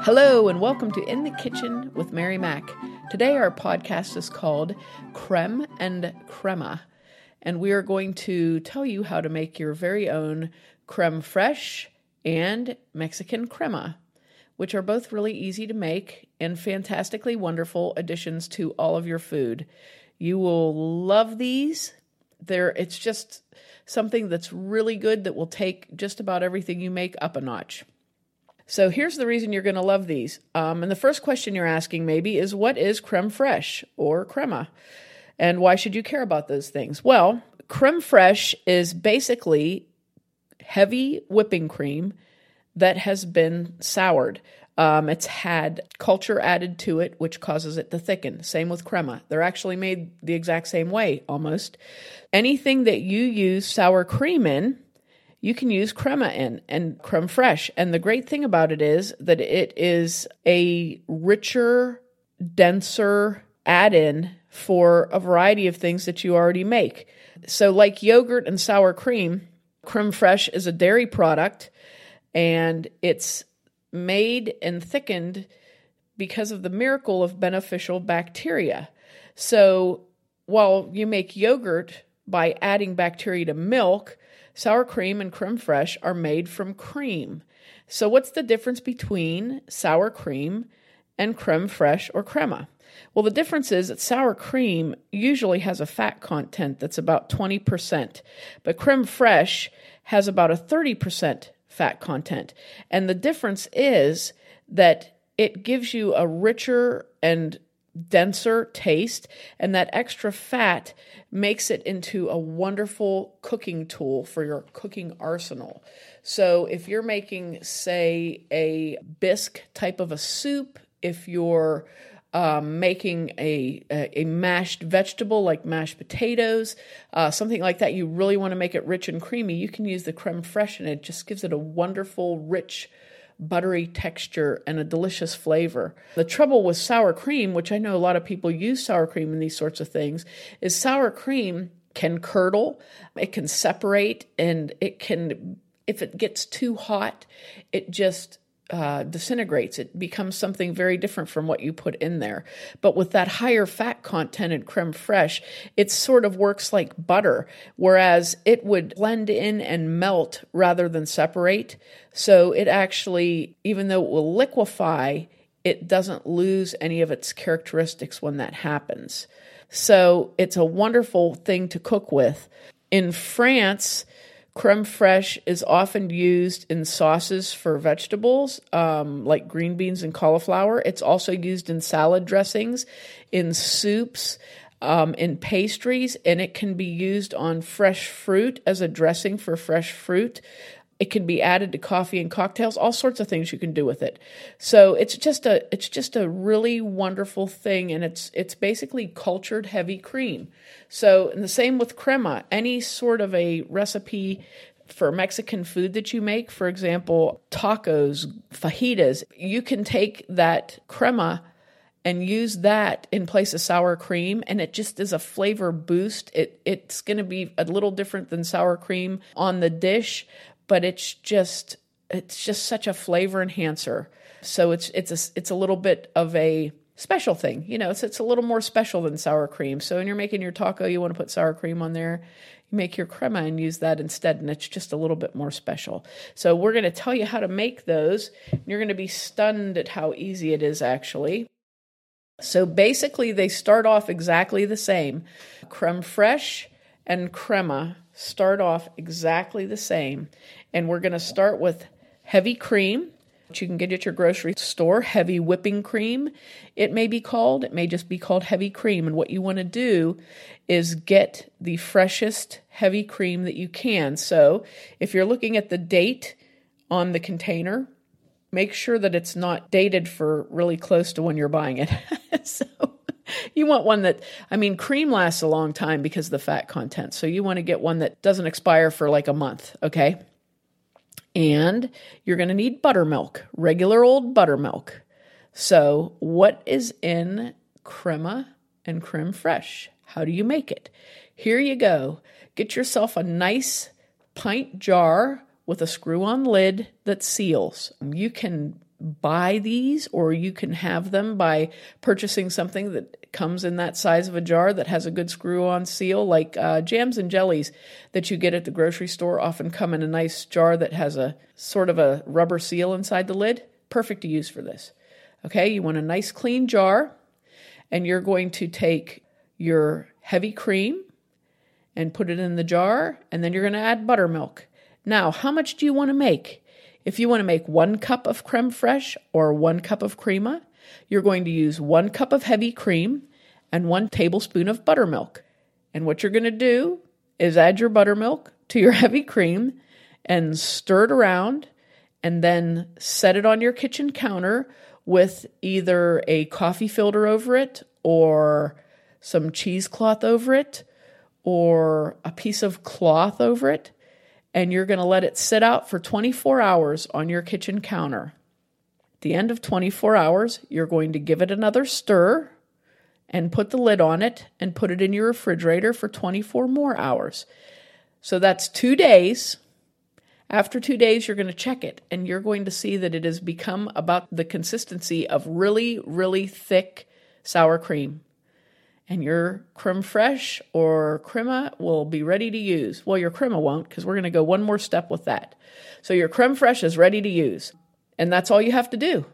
Hello, and welcome to In the Kitchen with Mary Mac. Today, our podcast is called Creme and Crema, and we are going to tell you how to make your very own creme fraiche and Mexican crema, which are both really easy to make and fantastically wonderful additions to all of your food. You will love these. They're, it's just something that's really good that will take just about everything you make up a notch. So here's the reason you're going to love these. Um, and the first question you're asking maybe is what is creme fraiche or crema? And why should you care about those things? Well, creme fraiche is basically heavy whipping cream that has been soured. Um, it's had culture added to it, which causes it to thicken. Same with crema. They're actually made the exact same way almost. Anything that you use sour cream in, you can use crema in and creme fraiche. And the great thing about it is that it is a richer, denser add in for a variety of things that you already make. So, like yogurt and sour cream, creme fraiche is a dairy product and it's made and thickened because of the miracle of beneficial bacteria. So, while you make yogurt by adding bacteria to milk, Sour cream and creme fraiche are made from cream. So, what's the difference between sour cream and creme fraiche or crema? Well, the difference is that sour cream usually has a fat content that's about 20%, but creme fraiche has about a 30% fat content. And the difference is that it gives you a richer and denser taste, and that extra fat makes it into a wonderful cooking tool for your cooking arsenal. So, if you're making, say, a bisque type of a soup, if you're um, making a, a, a mashed vegetable like mashed potatoes, uh, something like that, you really want to make it rich and creamy, you can use the creme fraiche, and it just gives it a wonderful, rich buttery texture and a delicious flavor. The trouble with sour cream, which I know a lot of people use sour cream in these sorts of things, is sour cream can curdle, it can separate, and it can, if it gets too hot, it just uh, disintegrates. It becomes something very different from what you put in there. But with that higher fat content in creme fraiche, it sort of works like butter, whereas it would blend in and melt rather than separate. So it actually, even though it will liquefy, it doesn't lose any of its characteristics when that happens. So it's a wonderful thing to cook with. In France, Creme fraiche is often used in sauces for vegetables, um, like green beans and cauliflower. It's also used in salad dressings, in soups, um, in pastries, and it can be used on fresh fruit as a dressing for fresh fruit. It can be added to coffee and cocktails, all sorts of things you can do with it. So it's just a it's just a really wonderful thing and it's it's basically cultured heavy cream. So and the same with crema, any sort of a recipe for Mexican food that you make, for example, tacos, fajitas, you can take that crema and use that in place of sour cream and it just is a flavor boost. It it's going to be a little different than sour cream on the dish, but it's just it's just such a flavor enhancer. So it's it's a it's a little bit of a special thing. You know, it's it's a little more special than sour cream. So when you're making your taco, you want to put sour cream on there. You make your crema and use that instead, and it's just a little bit more special. So we're going to tell you how to make those. You're going to be stunned at how easy it is actually. So basically, they start off exactly the same. Creme fraiche and crema start off exactly the same. And we're going to start with heavy cream, which you can get at your grocery store, heavy whipping cream, it may be called. It may just be called heavy cream. And what you want to do is get the freshest heavy cream that you can. So if you're looking at the date on the container, make sure that it's not dated for really close to when you're buying it. so you want one that, I mean, cream lasts a long time because of the fat content. So you want to get one that doesn't expire for like a month, okay? And you're going to need buttermilk, regular old buttermilk. So, what is in crema and creme fraiche? How do you make it? Here you go. Get yourself a nice pint jar with a screw on lid that seals. You can buy these or you can have them by purchasing something that comes in that size of a jar that has a good screw on seal like uh, jams and jellies that you get at the grocery store often come in a nice jar that has a sort of a rubber seal inside the lid. Perfect to use for this. Okay you want a nice clean jar and you're going to take your heavy cream and put it in the jar and then you're going to add buttermilk. Now how much do you want to make? If you want to make one cup of creme fraiche or one cup of crema, you're going to use one cup of heavy cream and one tablespoon of buttermilk. And what you're going to do is add your buttermilk to your heavy cream and stir it around and then set it on your kitchen counter with either a coffee filter over it or some cheesecloth over it or a piece of cloth over it and you're going to let it sit out for 24 hours on your kitchen counter. The end of 24 hours, you're going to give it another stir and put the lid on it and put it in your refrigerator for 24 more hours. So that's two days. After two days, you're going to check it and you're going to see that it has become about the consistency of really, really thick sour cream and your creme fraiche or crema will be ready to use. Well, your crema won't because we're going to go one more step with that. So your creme fraiche is ready to use, and that's all you have to do.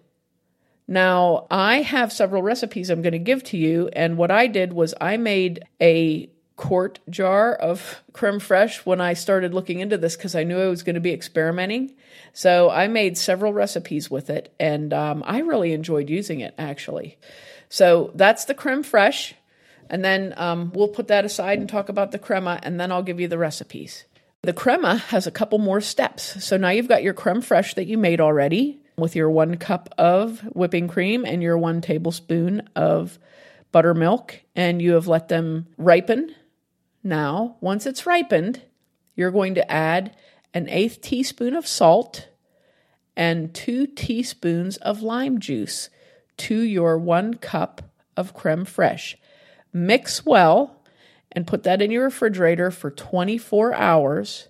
Now, I have several recipes I'm going to give to you, and what I did was I made a quart jar of creme fraiche when I started looking into this because I knew I was going to be experimenting. So I made several recipes with it, and um, I really enjoyed using it actually. So that's the creme fraiche. And then um, we'll put that aside and talk about the crema, and then I'll give you the recipes. The crema has a couple more steps. So now you've got your creme fraiche that you made already with your one cup of whipping cream and your one tablespoon of buttermilk, and you have let them ripen. Now, once it's ripened, you're going to add an eighth teaspoon of salt and two teaspoons of lime juice to your one cup of creme fraiche. Mix well and put that in your refrigerator for 24 hours.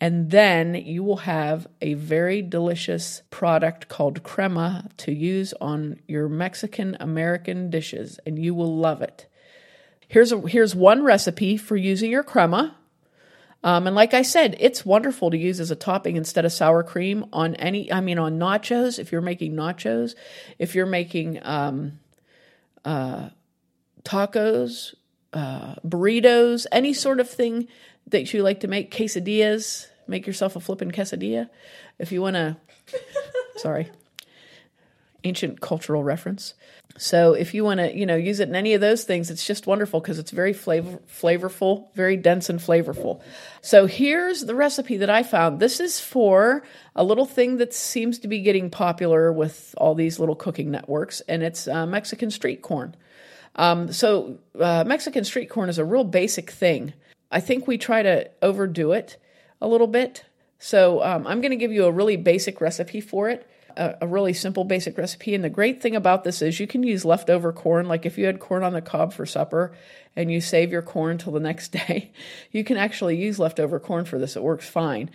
And then you will have a very delicious product called crema to use on your Mexican American dishes, and you will love it. Here's, a, here's one recipe for using your crema. Um, and like I said, it's wonderful to use as a topping instead of sour cream on any, I mean, on nachos, if you're making nachos, if you're making um, uh, tacos, uh, burritos, any sort of thing that you like to make, quesadillas. Make yourself a flippin' quesadilla. If you want to, sorry, ancient cultural reference. So if you want to, you know, use it in any of those things, it's just wonderful because it's very flavor flavorful, very dense and flavorful. So here's the recipe that I found. This is for a little thing that seems to be getting popular with all these little cooking networks, and it's uh, Mexican street corn. Um, so uh, Mexican street corn is a real basic thing. I think we try to overdo it a little bit. So um, I'm going to give you a really basic recipe for it, a, a, really simple basic recipe. And the great thing about this is you can use leftover corn. Like if you had corn on the cob for supper and you save your corn till the next day, you can actually use leftover corn for this. It works fine.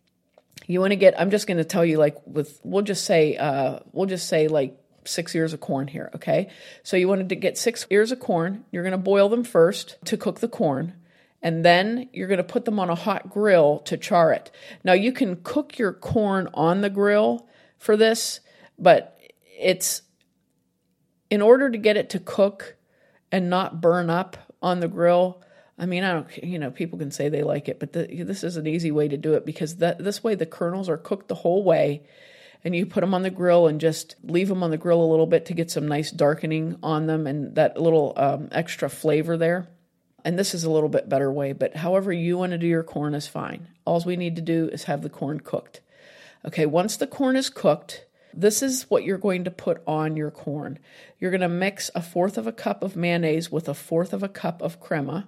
You want to get, I'm just going to tell you, like, with, we'll just say, uh, we'll just say, like, six ears of corn here, okay? So you wanted to get six ears of corn. You're going to boil them first to cook the corn, and then you're going to put them on a hot grill to char it. Now you can cook your corn on the grill for this, but it's in order to get it to cook and not burn up on the grill. I mean, I don't, you know, people can say they like it, but the, this is an easy way to do it because this way the kernels are cooked the whole way and you put them on the grill and just leave them on the grill a little bit to get some nice darkening on them and that little um, extra flavor there. And this is a little bit better way, but however you want to do your corn is fine. All we need to do is have the corn cooked. Okay, once the corn is cooked, this is what you're going to put on your corn. You're going to mix a fourth of a cup of mayonnaise with a fourth of a cup of crema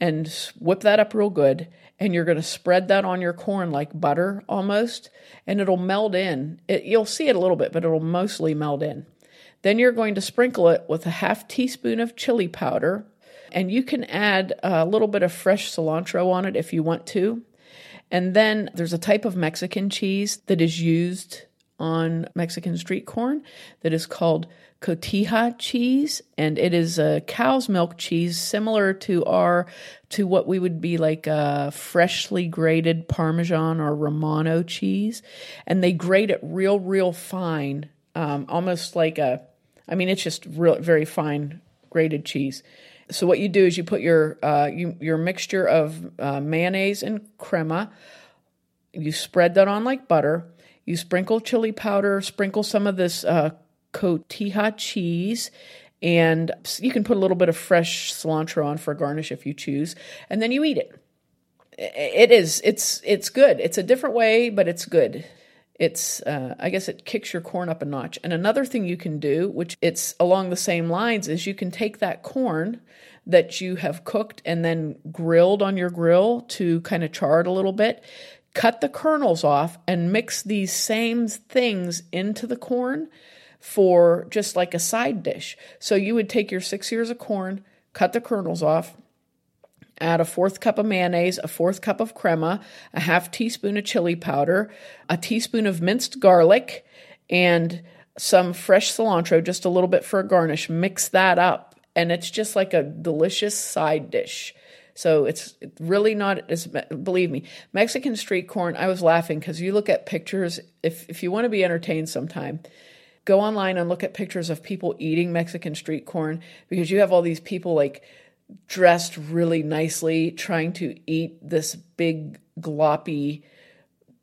and whip that up real good. And you're going to spread that on your corn like butter almost, and it'll meld in. It, you'll see it a little bit, but it'll mostly meld in. Then you're going to sprinkle it with a half teaspoon of chili powder, And you can add a little bit of fresh cilantro on it if you want to. And then there's a type of Mexican cheese that is used on Mexican street corn that is called cotija cheese and it is a cow's milk cheese similar to our to what we would be like a freshly grated parmesan or romano cheese. And they grate it real real fine um, almost like a i mean it's just real very fine grated cheese. So what you do is you put your uh, you, your mixture of uh, mayonnaise and crema. You spread that on like butter you sprinkle chili powder sprinkle some of this uh, cotija cheese and you can put a little bit of fresh cilantro on for garnish if you choose and then you eat it. It is it's it's good. It's a different way but it's good. It's uh, i guess it kicks your corn up a notch. And another thing you can do which it's along the same lines is you can take that corn that you have cooked and then grilled on your grill to kind of char it a little bit cut the kernels off and mix these same things into the corn for just like a side dish. So you would take your six ears of corn, cut the kernels off, add a fourth cup of mayonnaise, a fourth cup of crema, a half teaspoon of chili powder, a teaspoon of minced garlic, and some fresh cilantro, just a little bit for a garnish. Mix that up, and it's just like a delicious side dish. So it's really not as believe me, Mexican street corn. I was laughing because you look at pictures. If if you want to be entertained sometime, go online and look at pictures of people eating Mexican street corn because you have all these people like dressed really nicely trying to eat this big gloppy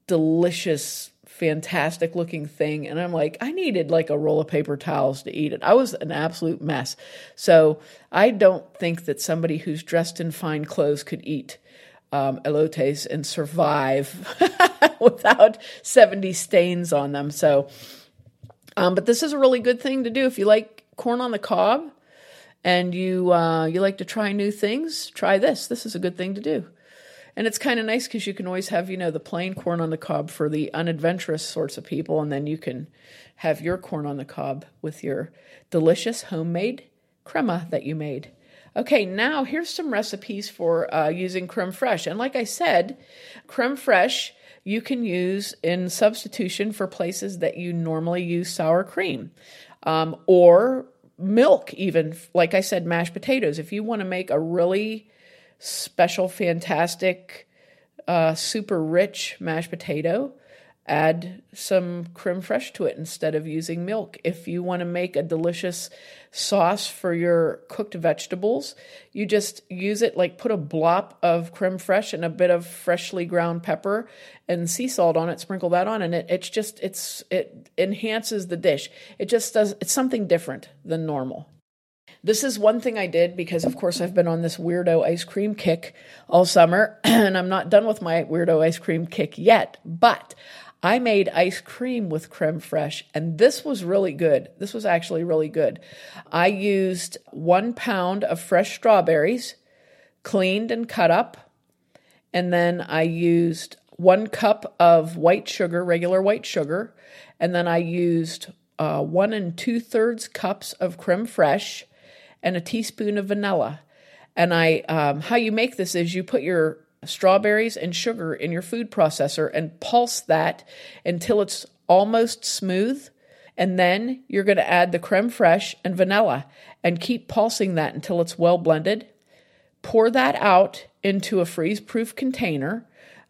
delicious fantastic looking thing and i'm like i needed like a roll of paper towels to eat it i was an absolute mess so i don't think that somebody who's dressed in fine clothes could eat um, elotes and survive without 70 stains on them so um, but this is a really good thing to do if you like corn on the cob and you uh, you like to try new things. Try this. This is a good thing to do. And it's kind of nice because you can always have, you know, the plain corn on the cob for the unadventurous sorts of people, and then you can have your corn on the cob with your delicious homemade crema that you made. Okay, now here's some recipes for uh, using creme fraiche. And like I said, creme fraiche you can use in substitution for places that you normally use sour cream um, or milk, even. Like I said, mashed potatoes. If you want to make a really special, fantastic, uh, super rich mashed potato, add some creme fraiche to it instead of using milk. If you want to make a delicious sauce for your cooked vegetables, you just use it like put a blop of creme fraiche and a bit of freshly ground pepper and sea salt on it, sprinkle that on and it it's just it's it enhances the dish. It just does it's something different than normal. This is one thing I did because, of course, I've been on this weirdo ice cream kick all summer, and I'm not done with my weirdo ice cream kick yet. But I made ice cream with creme fraiche, and this was really good. This was actually really good. I used one pound of fresh strawberries, cleaned and cut up, and then I used one cup of white sugar, regular white sugar, and then I used uh, one and two thirds cups of creme fraiche and a teaspoon of vanilla. And I, um, how you make this is you put your strawberries and sugar in your food processor and pulse that until it's almost smooth. And then you're going to add the creme fraiche and vanilla and keep pulsing that until it's well blended. Pour that out into a freeze proof container,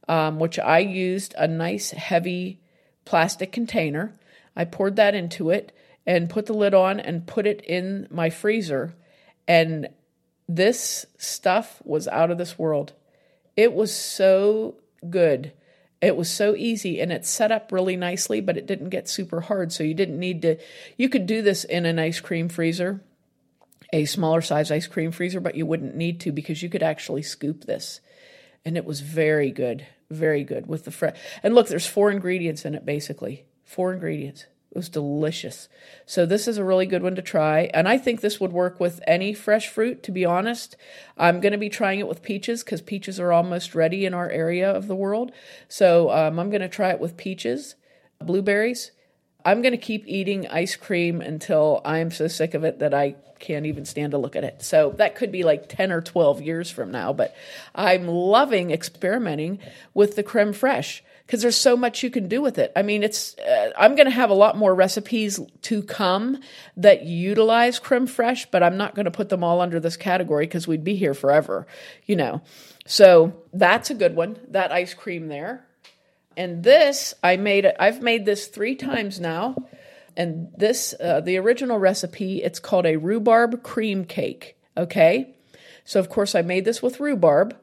um, which I used a nice heavy plastic container. I poured that into it and put the lid on and put it in my freezer. And this stuff was out of this world. It was so good. It was so easy and it set up really nicely, but it didn't get super hard. So you didn't need to, you could do this in an ice cream freezer, a smaller size ice cream freezer, but you wouldn't need to because you could actually scoop this. And it was very good, very good with the fresh. And look, there's four ingredients in it basically. Four ingredients. It was delicious. So this is a really good one to try. And I think this would work with any fresh fruit, to be honest. I'm going to be trying it with peaches because peaches are almost ready in our area of the world. So um, I'm going to try it with peaches, blueberries. I'm going to keep eating ice cream until I'm so sick of it that I can't even stand to look at it. So that could be like 10 or 12 years from now. But I'm loving experimenting with the creme fraiche because there's so much you can do with it. I mean, it's uh, I'm going to have a lot more recipes to come that utilize creme fraiche, but I'm not going to put them all under this category because we'd be here forever, you know. So that's a good one. That ice cream there, and this I made. I've made this three times now, and this uh, the original recipe. It's called a rhubarb cream cake. Okay, so of course I made this with rhubarb,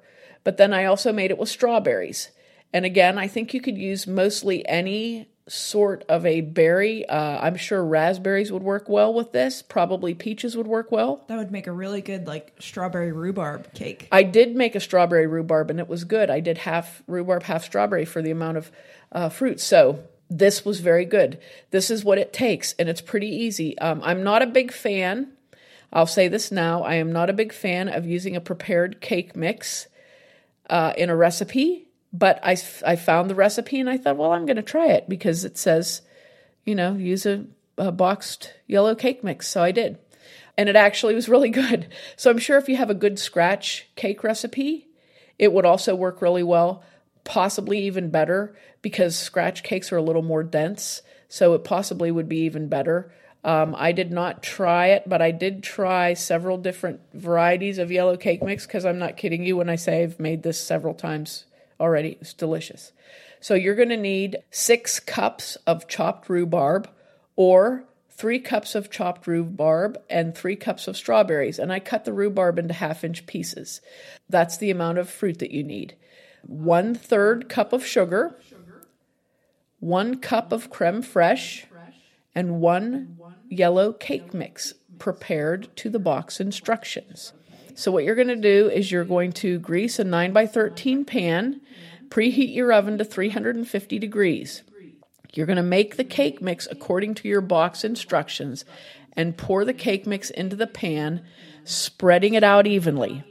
but then I also made it with strawberries. And again, I think you could use mostly any sort of a berry. Uh, I'm sure raspberries would work well with this. Probably peaches would work well. That would make a really good like strawberry rhubarb cake. I did make a strawberry rhubarb and it was good. I did half rhubarb, half strawberry for the amount of uh, fruit. So this was very good. This is what it takes, and it's pretty easy. Um, I'm not a big fan. I'll say this now. I am not a big fan of using a prepared cake mix uh, in a recipe but I, I found the recipe and I thought, well, I'm going to try it because it says, you know, use a, a boxed yellow cake mix. So I did. And it actually was really good. So I'm sure if you have a good scratch cake recipe, it would also work really well, possibly even better because scratch cakes are a little more dense. So it possibly would be even better. Um, I did not try it, but I did try several different varieties of yellow cake mix because I'm not kidding you when I say I've made this several times already. It's delicious. So you're going to need six cups of chopped rhubarb or three cups of chopped rhubarb and three cups of strawberries. And I cut the rhubarb into half inch pieces. That's the amount of fruit that you need. One third cup of sugar, one cup of creme fraiche, and one yellow cake mix prepared to the box instructions. So, what you're going to do is you're going to grease a 9 by 13 pan, preheat your oven to 350 degrees. You're going to make the cake mix according to your box instructions and pour the cake mix into the pan, spreading it out evenly.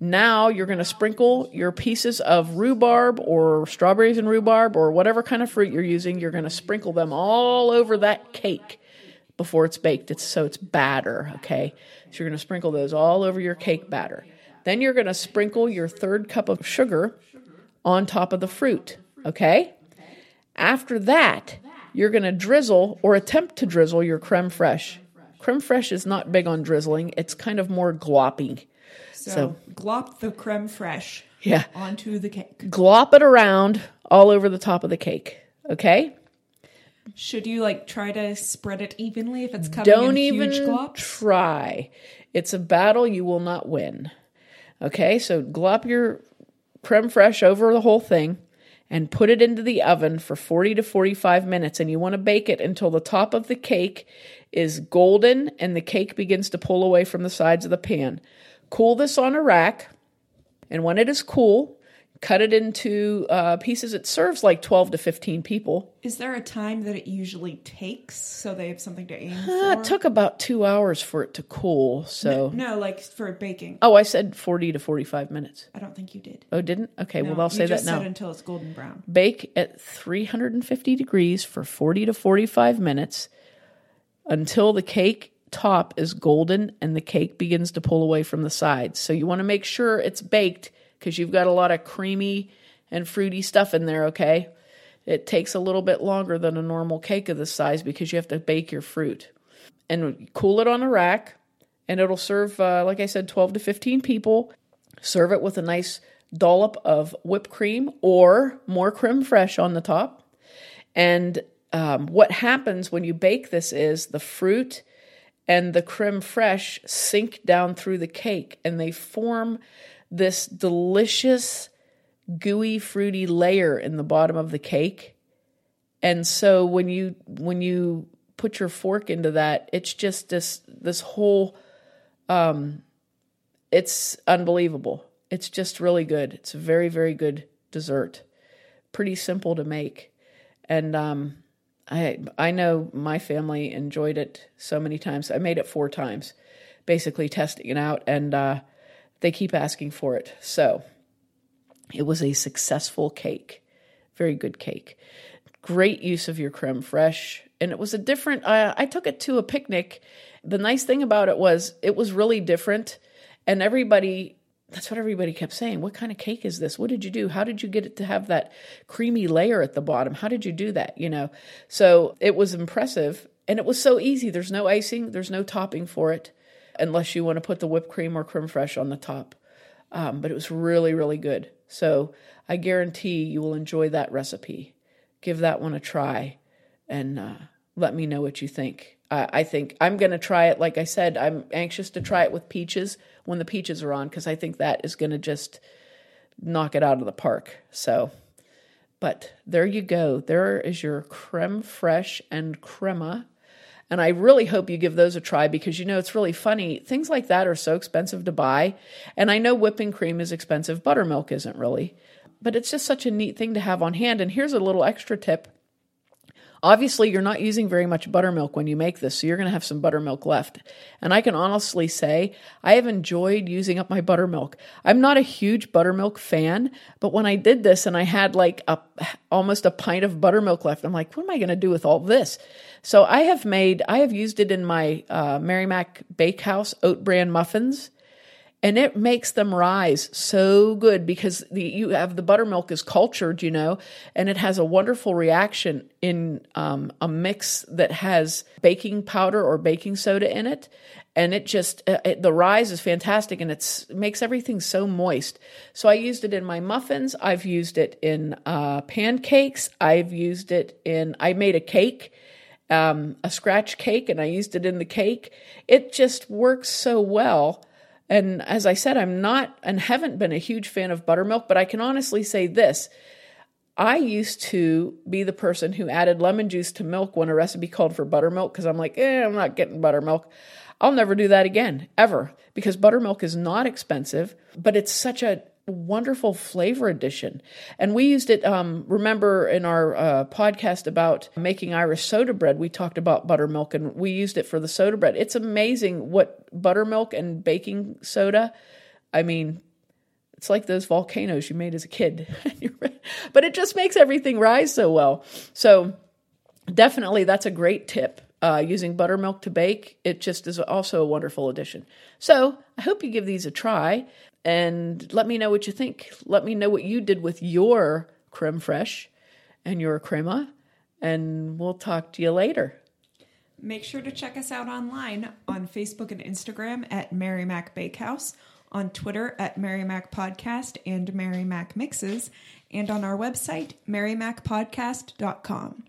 Now you're going to sprinkle your pieces of rhubarb or strawberries and rhubarb or whatever kind of fruit you're using. You're going to sprinkle them all over that cake before it's baked. It's so it's batter, okay? So you're going to sprinkle those all over your cake batter. Then you're going to sprinkle your third cup of sugar on top of the fruit, okay? After that, you're going to drizzle or attempt to drizzle your creme fraiche. Creme fraiche is not big on drizzling, it's kind of more glopping. So, so glop the creme fraiche yeah. onto the cake. Glop it around all over the top of the cake, okay? Should you like try to spread it evenly if it's coming Don't in huge even glops? try. It's a battle you will not win. Okay, so glop your creme fraiche over the whole thing and put it into the oven for 40 to 45 minutes. And you want to bake it until the top of the cake is golden and the cake begins to pull away from the sides of the pan. Cool this on a rack. And when it is cool, cut it into uh, pieces. It serves like 12 to 15 people. Is there a time that it usually takes so they have something to aim uh, for? It took about two hours for it to cool. So no, no, like for baking. Oh, I said 40 to 45 minutes. I don't think you did. Oh, didn't? Okay, no, well, I'll say that now. until it's golden brown. Bake at 350 degrees for 40 to 45 minutes until the cake top is golden and the cake begins to pull away from the sides. So you want to make sure it's baked because you've got a lot of creamy and fruity stuff in there, okay? It takes a little bit longer than a normal cake of this size because you have to bake your fruit. And cool it on a rack, and it'll serve, uh, like I said, 12 to 15 people. Serve it with a nice dollop of whipped cream or more creme fraiche on the top. And um, what happens when you bake this is the fruit and the creme fraiche sink down through the cake and they form this delicious, gooey, fruity layer in the bottom of the cake. And so when you when you put your fork into that, it's just this this whole um it's unbelievable. It's just really good. It's a very, very good dessert. Pretty simple to make. And um I I know my family enjoyed it so many times. I made it four times, basically testing it out and uh they keep asking for it. So it was a successful cake. Very good cake. Great use of your creme fraiche. And it was a different, uh, I took it to a picnic the nice thing about it was it was really different. And everybody, that's what everybody kept saying. What kind of cake is this? What did you do? How did you get it to have that creamy layer at the bottom? How did you do that? You know, so it was impressive. And it was so easy. There's no icing, there's no topping for it, unless you want to put the whipped cream or creme fraiche on the top. Um, but it was really, really good. So I guarantee you will enjoy that recipe. Give that one a try and uh, let me know what you think. I, I think I'm going to try it. Like I said, I'm anxious to try it with peaches when the peaches are on because I think that is going to just knock it out of the park. So, but there you go. There is your creme fraiche and crema and I really hope you give those a try because you know it's really funny. Things like that are so expensive to buy. And I know whipping cream is expensive, buttermilk isn't really. But it's just such a neat thing to have on hand. And here's a little extra tip Obviously, you're not using very much buttermilk when you make this, so you're going to have some buttermilk left. And I can honestly say I have enjoyed using up my buttermilk. I'm not a huge buttermilk fan, but when I did this and I had like a almost a pint of buttermilk left, I'm like, what am I going to do with all this? So I have made, I have used it in my uh, Mary Mac Bakehouse oat bran muffins and it makes them rise so good because the, you have the buttermilk is cultured, you know, and it has a wonderful reaction in um, a mix that has baking powder or baking soda in it, and it just uh, it, the rise is fantastic and it makes everything so moist. So I used it in my muffins. I've used it in uh, pancakes. I've used it in. I made a cake. Um, a scratch cake, and I used it in the cake. It just works so well and as I said, I'm not and haven't been a huge fan of buttermilk, but I can honestly say this. I used to be the person who added lemon juice to milk when a recipe called for buttermilk because I'm like, eh, I'm not getting buttermilk. I'll never do that again, ever, because buttermilk is not expensive, but it's such a wonderful flavor addition. And we used it, um, remember in our uh, podcast about making Irish soda bread, we talked about buttermilk and we used it for the soda bread. It's amazing what buttermilk and baking soda, I mean, it's like those volcanoes you made as a kid. but it just makes everything rise so well. So definitely that's a great tip. Uh, using buttermilk to bake, it just is also a wonderful addition. So I hope you give these a try and let me know what you think. Let me know what you did with your creme fraiche and your crema, and we'll talk to you later. Make sure to check us out online on Facebook and Instagram at Mary Mac Bakehouse, on Twitter at Mary Mac Podcast and Mary Mac Mixes, and on our website, marymacpodcast.com.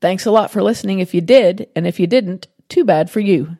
Thanks a lot for listening if you did, and if you didn't, too bad for you.